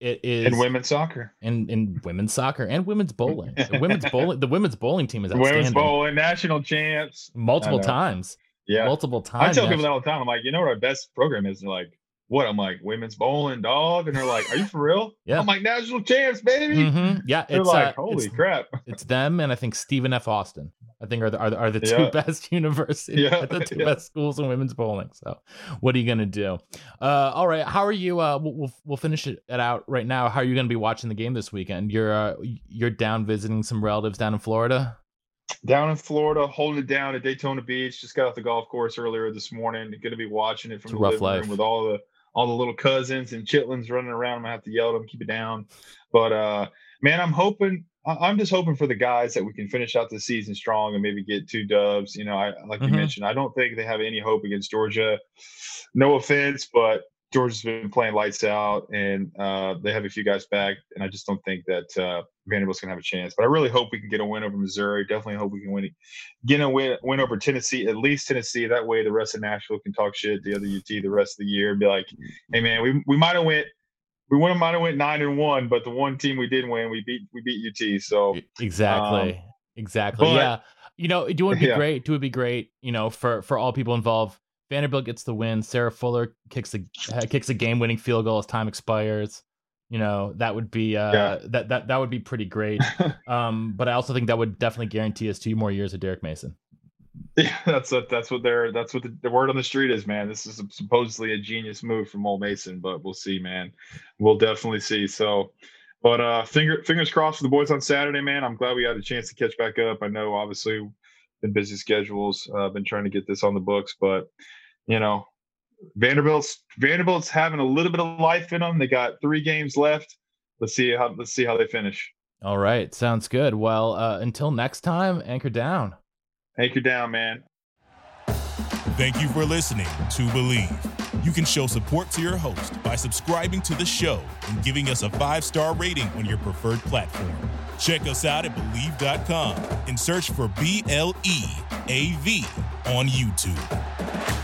[SPEAKER 2] it is
[SPEAKER 3] in women's soccer,
[SPEAKER 2] and in women's soccer and women's bowling. The women's bowling, the women's bowling team is outstanding.
[SPEAKER 3] women's bowling, national champs.
[SPEAKER 2] multiple times,
[SPEAKER 3] Yeah,
[SPEAKER 2] multiple times.
[SPEAKER 3] I
[SPEAKER 2] tell
[SPEAKER 3] people that all the time. I'm like, you know what our best program is? They're like, what? I'm like, women's bowling, dog. And they're like, are you for real?
[SPEAKER 2] Yeah.
[SPEAKER 3] I'm like, national champs, baby.
[SPEAKER 2] Mhm. Yeah,
[SPEAKER 3] They're
[SPEAKER 2] it's
[SPEAKER 3] like,
[SPEAKER 2] uh,
[SPEAKER 3] holy
[SPEAKER 2] it's,
[SPEAKER 3] crap.
[SPEAKER 2] it's them and I think Stephen F. Austin. I think are the are the, are the two
[SPEAKER 3] Yeah.
[SPEAKER 2] best universities,
[SPEAKER 3] Yeah,
[SPEAKER 2] the two
[SPEAKER 3] yeah.
[SPEAKER 2] best schools in women's bowling. So, what are you gonna do? Uh, all right, how are you? Uh, we'll we'll, we'll finish it out right now. How are you gonna be watching the game this weekend? You're uh, you're down visiting some relatives down in Florida.
[SPEAKER 3] Down in Florida, holding it down at Daytona Beach. Just got off the golf course earlier this morning. Going to be watching it from
[SPEAKER 2] It's
[SPEAKER 3] the
[SPEAKER 2] rough
[SPEAKER 3] living
[SPEAKER 2] life.
[SPEAKER 3] room with all the all the little cousins and chitlins running around. I'm gonna have to yell at them, keep it down. But uh, man, I'm hoping. I'm just hoping for the guys that we can finish out the season strong and maybe get two dubs. You know, I like
[SPEAKER 2] Mhm.
[SPEAKER 3] you mentioned, I don't think they have any hope against Georgia. No offense, but Georgia's been playing lights out, and uh, they have a few guys back, and I just don't think that uh, Vanderbilt's gonna have a chance. But I really hope we can get a win over Missouri. Definitely hope we can win, get a win, win over Tennessee, at least Tennessee. That way, the rest of Nashville can talk shit the other UT the rest of the year and be like, "Hey, man, we we might have went." We would have might have went nine and one, but the one team we did win, we beat we beat UT. So
[SPEAKER 2] Exactly. exactly.
[SPEAKER 3] but-
[SPEAKER 2] yeah. You know, it would be
[SPEAKER 3] Yeah.
[SPEAKER 2] great. It would be great. You know, for for all people involved. Vanderbilt gets the win. Sarah Fuller kicks a kicks a game winning field goal as time expires. You know, that would be uh
[SPEAKER 3] Yeah.
[SPEAKER 2] that that that would be pretty great. um, but I also think that would definitely guarantee us two more years of Derek Mason.
[SPEAKER 3] Yeah, that's what that's what they're that's what the, the word on the street is, man. This is supposedly a genius move from Old Mason, but we'll see, man. We'll definitely see. So, but uh, finger fingers crossed for the boys on Saturday, man. I'm glad we had a chance to catch back up. I know, obviously, been busy schedules. I've uh, been trying to get this on the books, but you know, Vanderbilt's Vanderbilt's having a little bit of life in them. They got three games left. Let's see how let's see how they finish.
[SPEAKER 2] All right, sounds good. Well, uh, until next time, anchor down.
[SPEAKER 3] Anchor down, man.
[SPEAKER 1] Thank you for listening to Bleav. You can show support to your host by subscribing to the show and giving us a five star rating on your preferred platform. Check us out at Bleav.com and search for B L E A V on YouTube.